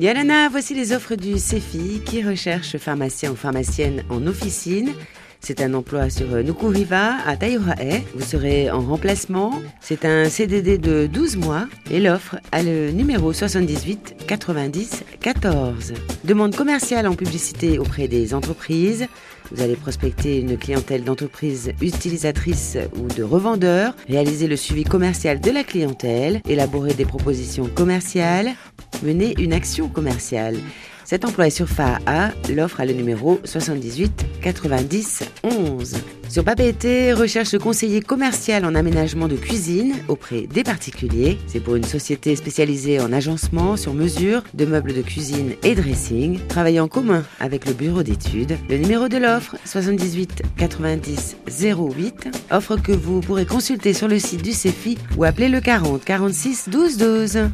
Yalana, voici les offres du CEFI qui recherche pharmacien ou pharmacienne en officine. C'est un emploi sur Nukuriva à Taïrae. Vous serez en remplacement. C'est un CDD de 12 mois et l'offre a le numéro 78 90 14. Demande commerciale en publicité auprès des entreprises. Vous allez prospecter une clientèle d'entreprises utilisatrices ou de revendeurs, réaliser le suivi commercial de la clientèle, élaborer des propositions commerciales, mener une action commerciale. Cet emploi est sur FAA, l'offre a le numéro 78 90 11. Sur Papété, recherche le conseiller commercial en aménagement de cuisine auprès des particuliers. C'est pour une société spécialisée en agencement sur mesure de meubles de cuisine et dressing, travaillant en commun avec le bureau d'études. Le numéro de l'offre 78 90 08, offre que vous pourrez consulter sur le site du CEFI ou appeler le 40 46 12 12.